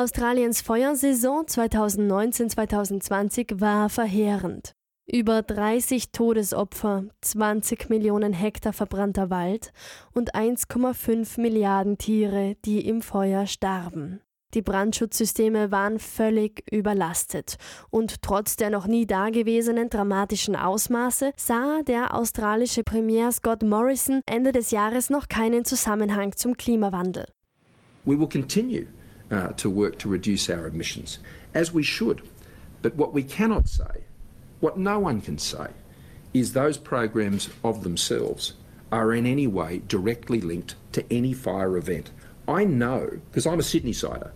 Australiens Feuersaison 2019-2020 war verheerend. Über 30 Todesopfer, 20 Millionen Hektar verbrannter Wald und 1,5 Milliarden Tiere, die im Feuer starben. Die Brandschutzsysteme waren völlig überlastet und trotz der noch nie dagewesenen dramatischen Ausmaße sah der australische Premier Scott Morrison Ende des Jahres noch keinen Zusammenhang zum Klimawandel. We will continue uh, to work to reduce our emissions, as we should. But what we cannot say What no one can say is those programs of themselves are in any way directly linked to any fire event. I know, because I'm a Sydney sider.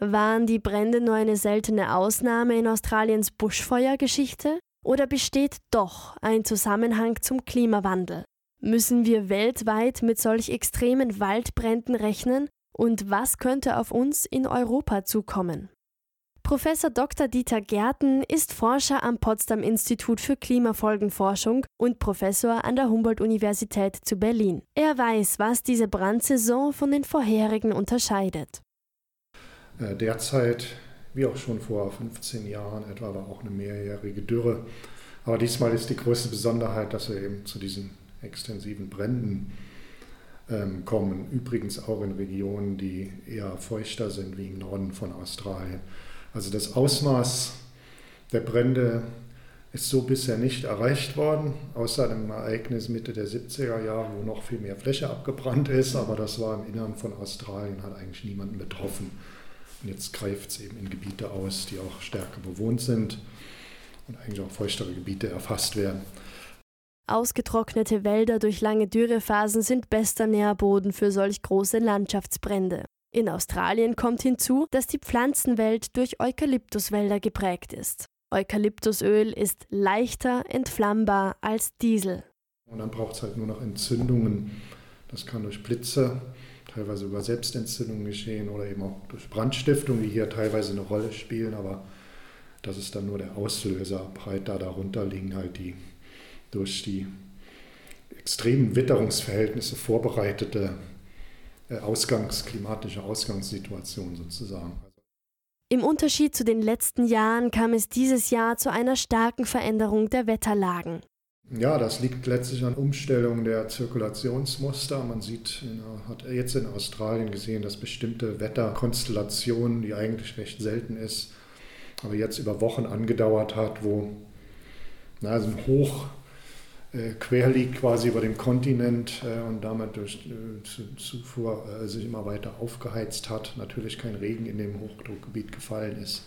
Waren die Brände nur eine seltene Ausnahme in Australiens Buschfeuergeschichte? Oder besteht doch ein Zusammenhang zum Klimawandel? Müssen wir weltweit mit solch extremen Waldbränden rechnen? Und was könnte auf uns in Europa zukommen? Professor Dr. Dieter Gärten ist Forscher am Potsdam Institut für Klimafolgenforschung und Professor an der Humboldt-Universität zu Berlin. Er weiß, was diese Brandsaison von den vorherigen unterscheidet. Äh, derzeit, wie auch schon vor 15 Jahren etwa, war auch eine mehrjährige Dürre. Aber diesmal ist die größte Besonderheit, dass wir eben zu diesen extensiven Bränden kommen. Übrigens auch in Regionen, die eher feuchter sind, wie im Norden von Australien. Also das Ausmaß der Brände ist so bisher nicht erreicht worden, außer einem Ereignis Mitte der 70er Jahre, wo noch viel mehr Fläche abgebrannt ist, aber das war im Innern von Australien, hat eigentlich niemanden betroffen. Und jetzt greift es eben in Gebiete aus, die auch stärker bewohnt sind und eigentlich auch feuchtere Gebiete erfasst werden. Ausgetrocknete Wälder durch lange Dürrephasen sind bester Nährboden für solch große Landschaftsbrände. In Australien kommt hinzu, dass die Pflanzenwelt durch Eukalyptuswälder geprägt ist. Eukalyptusöl ist leichter entflammbar als Diesel. Und dann braucht es halt nur noch Entzündungen. Das kann durch Blitze, teilweise über Selbstentzündungen geschehen oder eben auch durch Brandstiftung, die hier teilweise eine Rolle spielen. Aber das ist dann nur der Auslöser. Breiter darunter liegen halt die durch die extremen Witterungsverhältnisse vorbereitete äh, Ausgangs, klimatische Ausgangssituation sozusagen. Im Unterschied zu den letzten Jahren kam es dieses Jahr zu einer starken Veränderung der Wetterlagen. Ja, das liegt letztlich an Umstellung der Zirkulationsmuster. Man sieht, hat jetzt in Australien gesehen, dass bestimmte Wetterkonstellationen, die eigentlich recht selten ist, aber jetzt über Wochen angedauert hat, wo na, also ein Hoch quer liegt quasi über dem Kontinent äh, und damit durch äh, Zufuhr äh, sich immer weiter aufgeheizt hat. Natürlich kein Regen in dem Hochdruckgebiet gefallen ist.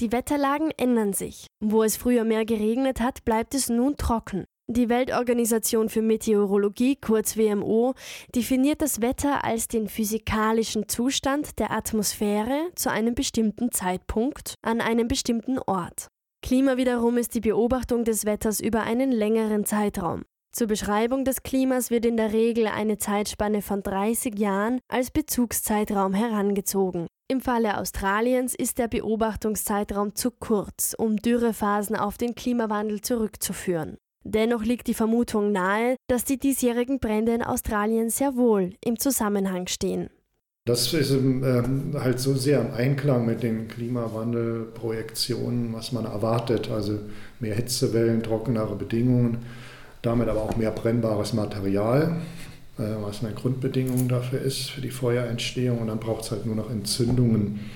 Die Wetterlagen ändern sich. Wo es früher mehr geregnet hat, bleibt es nun trocken. Die Weltorganisation für Meteorologie, kurz WMO, definiert das Wetter als den physikalischen Zustand der Atmosphäre zu einem bestimmten Zeitpunkt an einem bestimmten Ort. Klima wiederum ist die Beobachtung des Wetters über einen längeren Zeitraum. Zur Beschreibung des Klimas wird in der Regel eine Zeitspanne von 30 Jahren als Bezugszeitraum herangezogen. Im Falle Australiens ist der Beobachtungszeitraum zu kurz, um Dürrephasen auf den Klimawandel zurückzuführen. Dennoch liegt die Vermutung nahe, dass die diesjährigen Brände in Australien sehr wohl im Zusammenhang stehen. Das ist ähm, halt so sehr im Einklang mit den Klimawandelprojektionen, was man erwartet. Also mehr Hitzewellen, trockenere Bedingungen, damit aber auch mehr brennbares Material, äh, was eine Grundbedingung dafür ist, für die Feuerentstehung. Und dann braucht es halt nur noch Entzündungen.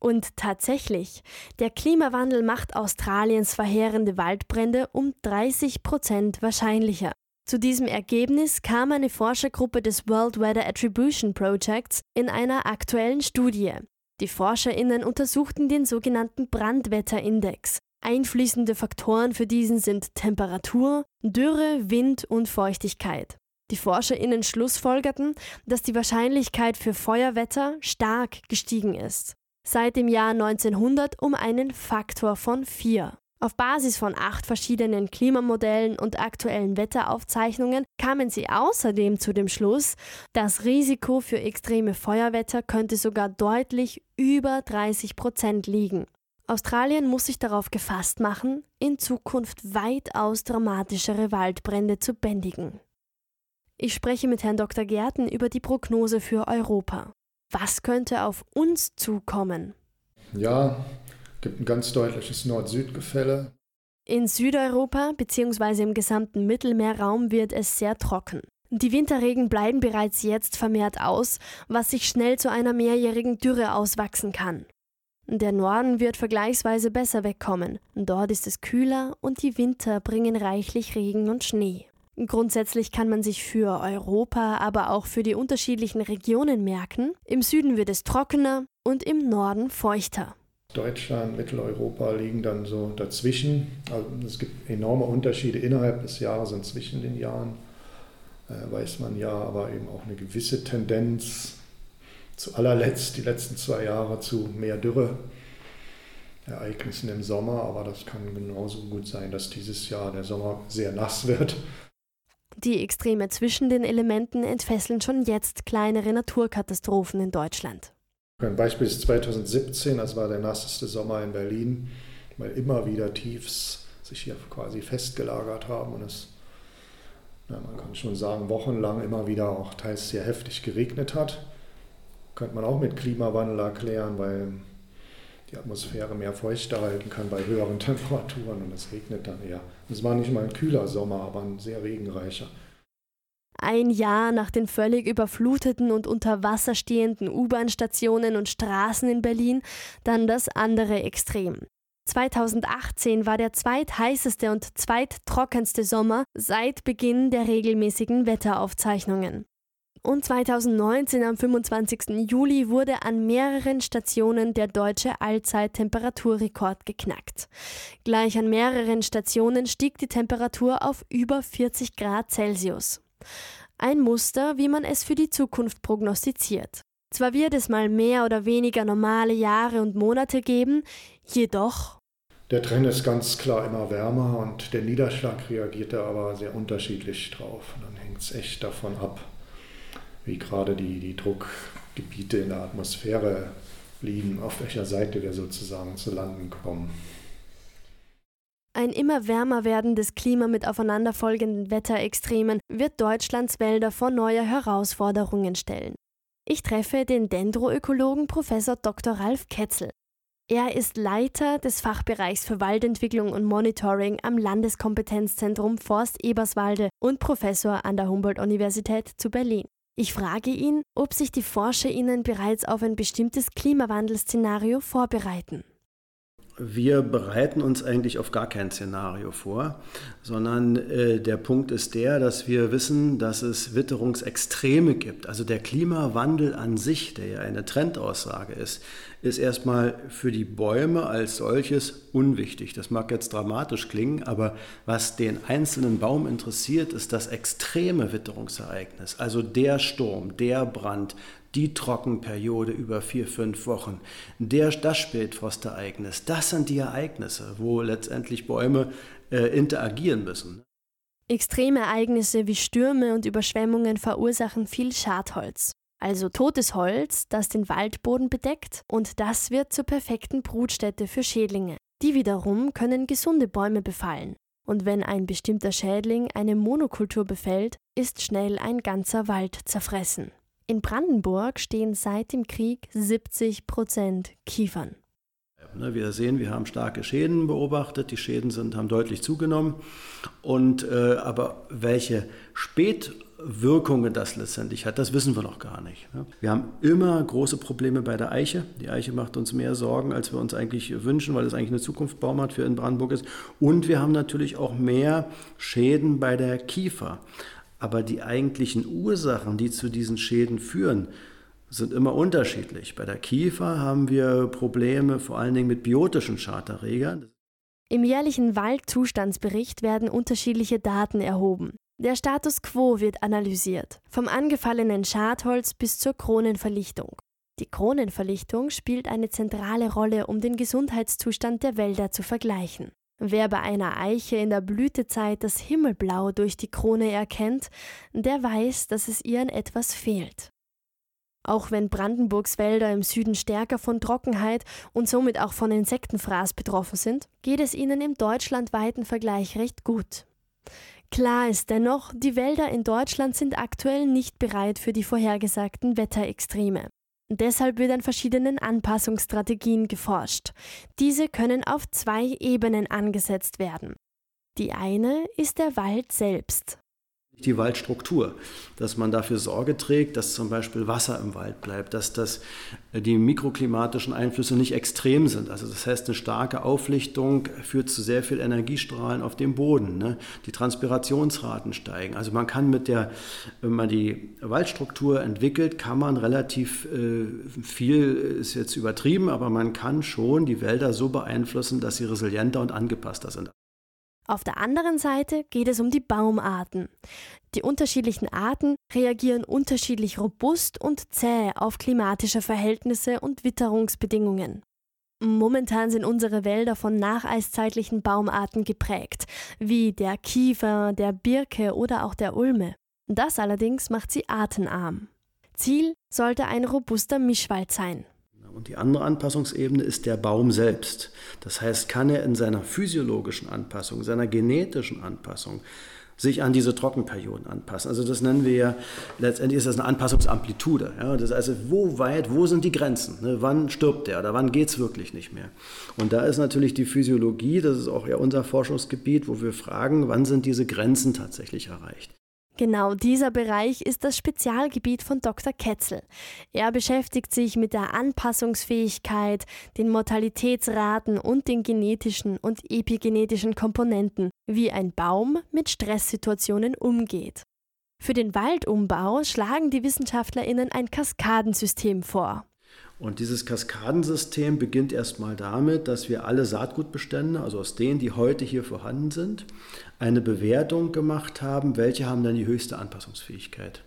Und tatsächlich, der Klimawandel macht Australiens verheerende Waldbrände um 30 Prozent wahrscheinlicher. Zu diesem Ergebnis kam eine Forschergruppe des World Weather Attribution Projects in einer aktuellen Studie. Die Forscherinnen untersuchten den sogenannten Brandwetterindex. Einfließende Faktoren für diesen sind Temperatur, Dürre, Wind und Feuchtigkeit. Die Forscherinnen schlussfolgerten, dass die Wahrscheinlichkeit für Feuerwetter stark gestiegen ist. Seit dem Jahr 1900 um einen Faktor von 4. Auf Basis von acht verschiedenen Klimamodellen und aktuellen Wetteraufzeichnungen kamen sie außerdem zu dem Schluss, das Risiko für extreme Feuerwetter könnte sogar deutlich über 30 Prozent liegen. Australien muss sich darauf gefasst machen, in Zukunft weitaus dramatischere Waldbrände zu bändigen. Ich spreche mit Herrn Dr. Gärten über die Prognose für Europa. Was könnte auf uns zukommen? Ja, gibt ein ganz deutliches Nord-Süd-Gefälle. In Südeuropa bzw. im gesamten Mittelmeerraum wird es sehr trocken. Die Winterregen bleiben bereits jetzt vermehrt aus, was sich schnell zu einer mehrjährigen Dürre auswachsen kann. Der Norden wird vergleichsweise besser wegkommen. Dort ist es kühler und die Winter bringen reichlich Regen und Schnee. Grundsätzlich kann man sich für Europa, aber auch für die unterschiedlichen Regionen merken. Im Süden wird es trockener und im Norden feuchter. Deutschland, Mitteleuropa liegen dann so dazwischen. Also es gibt enorme Unterschiede innerhalb des Jahres und zwischen den Jahren, äh, weiß man ja, aber eben auch eine gewisse Tendenz zu allerletzt die letzten zwei Jahre zu mehr Dürreereignissen im Sommer, aber das kann genauso gut sein, dass dieses Jahr der Sommer sehr nass wird. Die Extreme zwischen den Elementen entfesseln schon jetzt kleinere Naturkatastrophen in Deutschland. Ein Beispiel ist 2017, das war der nasseste Sommer in Berlin, weil immer wieder Tiefs sich hier quasi festgelagert haben und es, na, man kann schon sagen, wochenlang immer wieder auch teils sehr heftig geregnet hat. Könnte man auch mit Klimawandel erklären, weil die Atmosphäre mehr feuchter halten kann bei höheren Temperaturen und es regnet dann eher. Es war nicht mal ein kühler Sommer, aber ein sehr regenreicher. Ein Jahr nach den völlig überfluteten und unter Wasser stehenden U-Bahn-Stationen und Straßen in Berlin, dann das andere Extrem. 2018 war der zweitheißeste und zweittrockenste Sommer seit Beginn der regelmäßigen Wetteraufzeichnungen. Und 2019 am 25. Juli wurde an mehreren Stationen der deutsche Allzeittemperaturrekord geknackt. Gleich an mehreren Stationen stieg die Temperatur auf über 40 Grad Celsius. Ein Muster, wie man es für die Zukunft prognostiziert. Zwar wird es mal mehr oder weniger normale Jahre und Monate geben, jedoch. Der Trend ist ganz klar immer wärmer und der Niederschlag reagiert da aber sehr unterschiedlich drauf. Und dann hängt es echt davon ab, wie gerade die, die Druckgebiete in der Atmosphäre liegen, auf welcher Seite wir sozusagen zu landen kommen. Ein immer wärmer werdendes Klima mit aufeinanderfolgenden Wetterextremen wird Deutschlands Wälder vor neue Herausforderungen stellen. Ich treffe den Dendroökologen Prof. Dr. Ralf Ketzel. Er ist Leiter des Fachbereichs für Waldentwicklung und Monitoring am Landeskompetenzzentrum Forst Eberswalde und Professor an der Humboldt-Universität zu Berlin. Ich frage ihn, ob sich die ForscherInnen bereits auf ein bestimmtes Klimawandelszenario vorbereiten wir bereiten uns eigentlich auf gar kein Szenario vor, sondern äh, der Punkt ist der, dass wir wissen, dass es Witterungsextreme gibt. Also der Klimawandel an sich, der ja eine Trendaussage ist, ist erstmal für die Bäume als solches unwichtig. Das mag jetzt dramatisch klingen, aber was den einzelnen Baum interessiert, ist das extreme Witterungsereignis. Also der Sturm, der Brand, die Trockenperiode über vier, fünf Wochen, der, das Spätfrostereignis, das sind die Ereignisse, wo letztendlich Bäume äh, interagieren müssen. Extreme Ereignisse wie Stürme und Überschwemmungen verursachen viel Schadholz, also totes Holz, das den Waldboden bedeckt, und das wird zur perfekten Brutstätte für Schädlinge. Die wiederum können gesunde Bäume befallen. Und wenn ein bestimmter Schädling eine Monokultur befällt, ist schnell ein ganzer Wald zerfressen. In Brandenburg stehen seit dem Krieg 70 Prozent Kiefern. Ne, wir sehen, wir haben starke Schäden beobachtet. Die Schäden sind, haben deutlich zugenommen. Und, äh, aber welche Spätwirkungen das letztendlich hat, das wissen wir noch gar nicht. Ne? Wir haben immer große Probleme bei der Eiche. Die Eiche macht uns mehr Sorgen, als wir uns eigentlich wünschen, weil es eigentlich eine Zukunftsbaum hat für in Brandenburg ist. Und wir haben natürlich auch mehr Schäden bei der Kiefer. Aber die eigentlichen Ursachen, die zu diesen Schäden führen, sind immer unterschiedlich. Bei der Kiefer haben wir Probleme vor allen Dingen mit biotischen Schaderregern. Im jährlichen Waldzustandsbericht werden unterschiedliche Daten erhoben. Der Status quo wird analysiert, vom angefallenen Schadholz bis zur Kronenverlichtung. Die Kronenverlichtung spielt eine zentrale Rolle, um den Gesundheitszustand der Wälder zu vergleichen. Wer bei einer Eiche in der Blütezeit das Himmelblau durch die Krone erkennt, der weiß, dass es ihr an etwas fehlt. Auch wenn Brandenburgs Wälder im Süden stärker von Trockenheit und somit auch von Insektenfraß betroffen sind, geht es ihnen im deutschlandweiten Vergleich recht gut. Klar ist dennoch, die Wälder in Deutschland sind aktuell nicht bereit für die vorhergesagten Wetterextreme. Deshalb wird an verschiedenen Anpassungsstrategien geforscht. Diese können auf zwei Ebenen angesetzt werden. Die eine ist der Wald selbst die Waldstruktur, dass man dafür Sorge trägt, dass zum Beispiel Wasser im Wald bleibt, dass das, äh, die mikroklimatischen Einflüsse nicht extrem sind. Also das heißt, eine starke Auflichtung führt zu sehr viel Energiestrahlen auf dem Boden. Ne? Die Transpirationsraten steigen. Also man kann mit der, wenn man die Waldstruktur entwickelt, kann man relativ äh, viel, ist jetzt übertrieben, aber man kann schon die Wälder so beeinflussen, dass sie resilienter und angepasster sind. Auf der anderen Seite geht es um die Baumarten. Die unterschiedlichen Arten reagieren unterschiedlich robust und zäh auf klimatische Verhältnisse und Witterungsbedingungen. Momentan sind unsere Wälder von nacheiszeitlichen Baumarten geprägt, wie der Kiefer, der Birke oder auch der Ulme. Das allerdings macht sie artenarm. Ziel sollte ein robuster Mischwald sein. Und die andere Anpassungsebene ist der Baum selbst. Das heißt, kann er in seiner physiologischen Anpassung, seiner genetischen Anpassung sich an diese Trockenperioden anpassen. Also das nennen wir ja, letztendlich ist das eine Anpassungsamplitude. Ja? Das heißt, wo weit, wo sind die Grenzen? Ne? Wann stirbt der oder wann geht es wirklich nicht mehr? Und da ist natürlich die Physiologie, das ist auch ja unser Forschungsgebiet, wo wir fragen, wann sind diese Grenzen tatsächlich erreicht? Genau dieser Bereich ist das Spezialgebiet von Dr. Ketzel. Er beschäftigt sich mit der Anpassungsfähigkeit, den Mortalitätsraten und den genetischen und epigenetischen Komponenten, wie ein Baum mit Stresssituationen umgeht. Für den Waldumbau schlagen die Wissenschaftlerinnen ein Kaskadensystem vor. Und dieses Kaskadensystem beginnt erstmal damit, dass wir alle Saatgutbestände, also aus denen, die heute hier vorhanden sind, eine Bewertung gemacht haben, welche haben dann die höchste Anpassungsfähigkeit.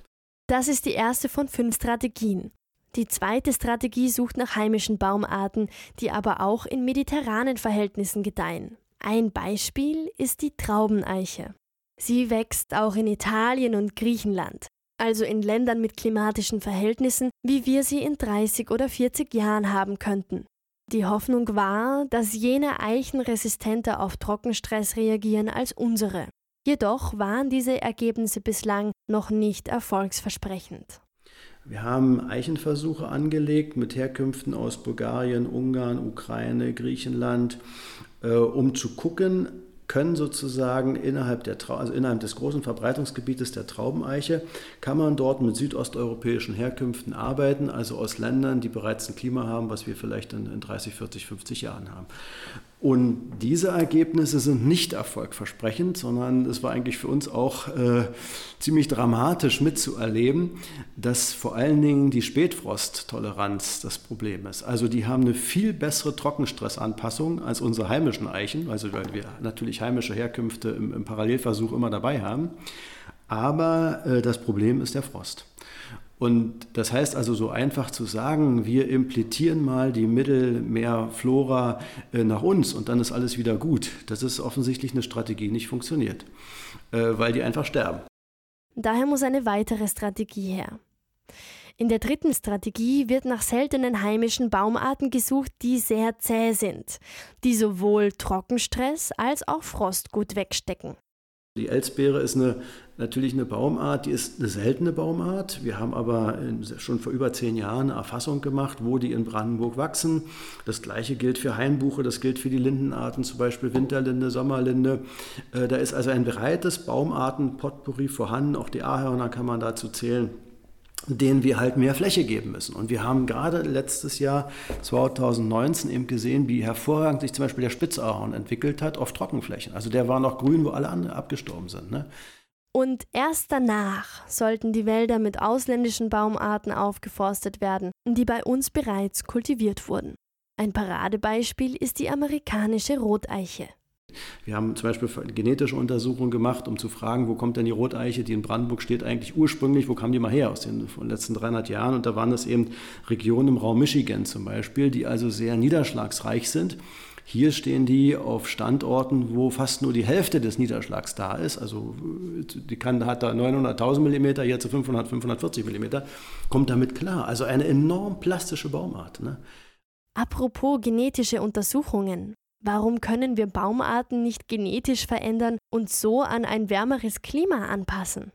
Das ist die erste von fünf Strategien. Die zweite Strategie sucht nach heimischen Baumarten, die aber auch in mediterranen Verhältnissen gedeihen. Ein Beispiel ist die Traubeneiche. Sie wächst auch in Italien und Griechenland also in Ländern mit klimatischen Verhältnissen, wie wir sie in 30 oder 40 Jahren haben könnten. Die Hoffnung war, dass jene Eichen resistenter auf Trockenstress reagieren als unsere. Jedoch waren diese Ergebnisse bislang noch nicht erfolgsversprechend. Wir haben Eichenversuche angelegt mit Herkünften aus Bulgarien, Ungarn, Ukraine, Griechenland, äh, um zu gucken, können sozusagen innerhalb, der, also innerhalb des großen Verbreitungsgebietes der Traubeneiche, kann man dort mit südosteuropäischen Herkünften arbeiten, also aus Ländern, die bereits ein Klima haben, was wir vielleicht in, in 30, 40, 50 Jahren haben. Und diese Ergebnisse sind nicht erfolgversprechend, sondern es war eigentlich für uns auch äh, ziemlich dramatisch mitzuerleben, dass vor allen Dingen die Spätfrosttoleranz das Problem ist. Also die haben eine viel bessere Trockenstressanpassung als unsere heimischen Eichen, also weil wir natürlich heimische Herkünfte im, im Parallelversuch immer dabei haben. Aber äh, das Problem ist der Frost. Und das heißt also so einfach zu sagen, wir implementieren mal die Mittelmeerflora äh, nach uns und dann ist alles wieder gut. Das ist offensichtlich eine Strategie, nicht funktioniert, äh, weil die einfach sterben. Daher muss eine weitere Strategie her. In der dritten Strategie wird nach seltenen heimischen Baumarten gesucht, die sehr zäh sind, die sowohl Trockenstress als auch Frost gut wegstecken. Die Elsbeere ist eine, natürlich eine Baumart, die ist eine seltene Baumart. Wir haben aber schon vor über zehn Jahren eine Erfassung gemacht, wo die in Brandenburg wachsen. Das gleiche gilt für Hainbuche, das gilt für die Lindenarten, zum Beispiel Winterlinde, Sommerlinde. Äh, da ist also ein breites Baumarten-Potpourri vorhanden. Auch die Ahörner kann man dazu zählen denen wir halt mehr Fläche geben müssen. Und wir haben gerade letztes Jahr 2019 eben gesehen, wie hervorragend sich zum Beispiel der Spitzahorn entwickelt hat auf Trockenflächen. Also der war noch grün, wo alle anderen abgestorben sind. Ne? Und erst danach sollten die Wälder mit ausländischen Baumarten aufgeforstet werden, die bei uns bereits kultiviert wurden. Ein Paradebeispiel ist die amerikanische Roteiche. Wir haben zum Beispiel genetische Untersuchungen gemacht, um zu fragen, wo kommt denn die Roteiche, die in Brandenburg steht, eigentlich ursprünglich, wo kam die mal her aus den, letzten 300 Jahren? Und da waren es eben Regionen im Raum Michigan zum Beispiel, die also sehr niederschlagsreich sind. Hier stehen die auf Standorten, wo fast nur die Hälfte des Niederschlags da ist. Also die kann, hat da 900.000 mm, hier zu 500, 540 mm. Kommt damit klar. Also eine enorm plastische Baumart. Ne? Apropos genetische Untersuchungen. Warum können wir Baumarten nicht genetisch verändern und so an ein wärmeres Klima anpassen?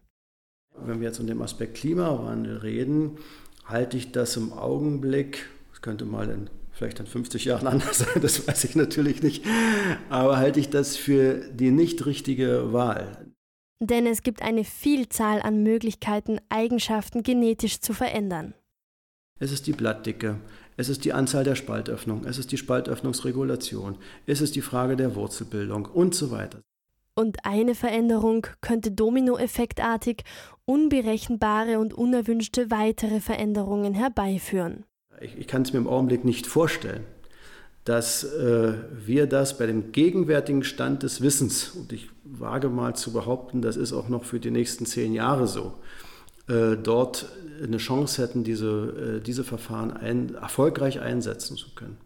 Wenn wir jetzt um den Aspekt Klimawandel reden, halte ich das im Augenblick, das könnte mal in vielleicht in 50 Jahren anders sein, das weiß ich natürlich nicht, aber halte ich das für die nicht richtige Wahl. Denn es gibt eine Vielzahl an Möglichkeiten, Eigenschaften genetisch zu verändern. Es ist die Blattdicke, es ist die Anzahl der Spaltöffnungen, es ist die Spaltöffnungsregulation, es ist die Frage der Wurzelbildung und so weiter. Und eine Veränderung könnte dominoeffektartig unberechenbare und unerwünschte weitere Veränderungen herbeiführen. Ich, ich kann es mir im Augenblick nicht vorstellen, dass äh, wir das bei dem gegenwärtigen Stand des Wissens, und ich wage mal zu behaupten, das ist auch noch für die nächsten zehn Jahre so, äh, dort eine Chance hätten, diese, äh, diese Verfahren ein, erfolgreich einsetzen zu können.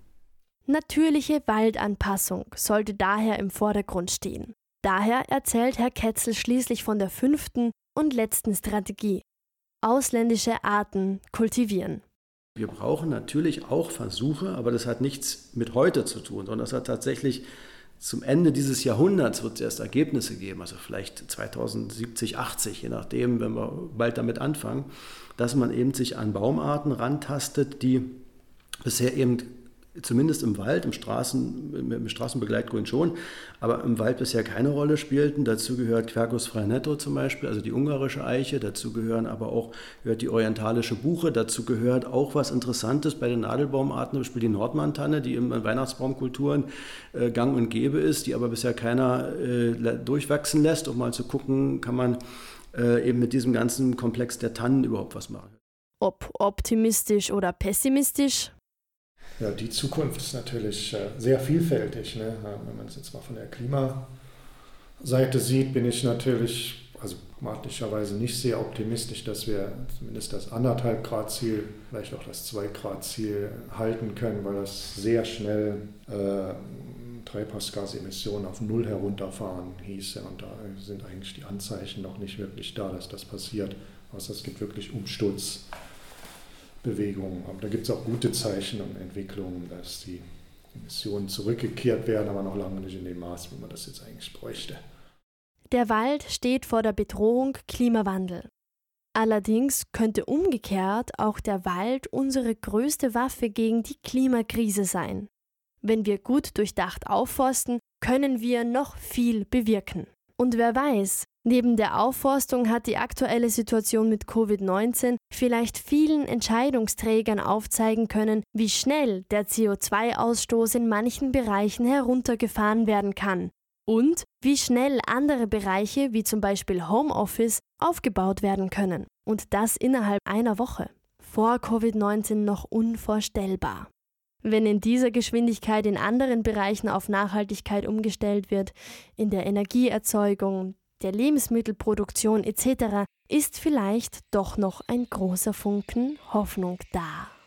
Natürliche Waldanpassung sollte daher im Vordergrund stehen. Daher erzählt Herr Ketzel schließlich von der fünften und letzten Strategie. Ausländische Arten kultivieren. Wir brauchen natürlich auch Versuche, aber das hat nichts mit heute zu tun, sondern das hat tatsächlich zum Ende dieses Jahrhunderts wird es erst Ergebnisse geben, also vielleicht 2070, 80, je nachdem, wenn wir bald damit anfangen, dass man eben sich an Baumarten rantastet, die bisher eben zumindest im Wald, im, Straßen, im Straßenbegleitgrün schon, aber im Wald bisher keine Rolle spielten. Dazu gehört Quercus fraenetto zum Beispiel, also die ungarische Eiche. Dazu gehören aber auch gehört die orientalische Buche. Dazu gehört auch was Interessantes bei den Nadelbaumarten, zum Beispiel die Nordmantanne, die in Weihnachtsbaumkulturen äh, gang und gäbe ist, die aber bisher keiner äh, durchwachsen lässt, um mal zu gucken, kann man äh, eben mit diesem ganzen Komplex der Tannen überhaupt was machen. Ob optimistisch oder pessimistisch, ja, die Zukunft ist natürlich äh, sehr vielfältig. Ne? Wenn man es jetzt mal von der Klimaseite sieht, bin ich natürlich, also pragmatischerweise nicht sehr optimistisch, dass wir zumindest das anderthalb Grad Ziel, vielleicht auch das 2 Grad Ziel halten können, weil das sehr schnell äh, Treibhausgasemissionen auf Null herunterfahren hieße. Und da sind eigentlich die Anzeichen noch nicht wirklich da, dass das passiert. Also es gibt wirklich Umsturz. Bewegungen. Aber da gibt es auch gute Zeichen und Entwicklungen, dass die Emissionen zurückgekehrt werden, aber noch lange nicht in dem Maß, wie man das jetzt eigentlich bräuchte. Der Wald steht vor der Bedrohung Klimawandel. Allerdings könnte umgekehrt auch der Wald unsere größte Waffe gegen die Klimakrise sein. Wenn wir gut durchdacht aufforsten, können wir noch viel bewirken. Und wer weiß, Neben der Aufforstung hat die aktuelle Situation mit Covid-19 vielleicht vielen Entscheidungsträgern aufzeigen können, wie schnell der CO2-Ausstoß in manchen Bereichen heruntergefahren werden kann und wie schnell andere Bereiche wie zum Beispiel Homeoffice aufgebaut werden können. Und das innerhalb einer Woche. Vor Covid-19 noch unvorstellbar. Wenn in dieser Geschwindigkeit in anderen Bereichen auf Nachhaltigkeit umgestellt wird, in der Energieerzeugung, der Lebensmittelproduktion etc. ist vielleicht doch noch ein großer Funken Hoffnung da.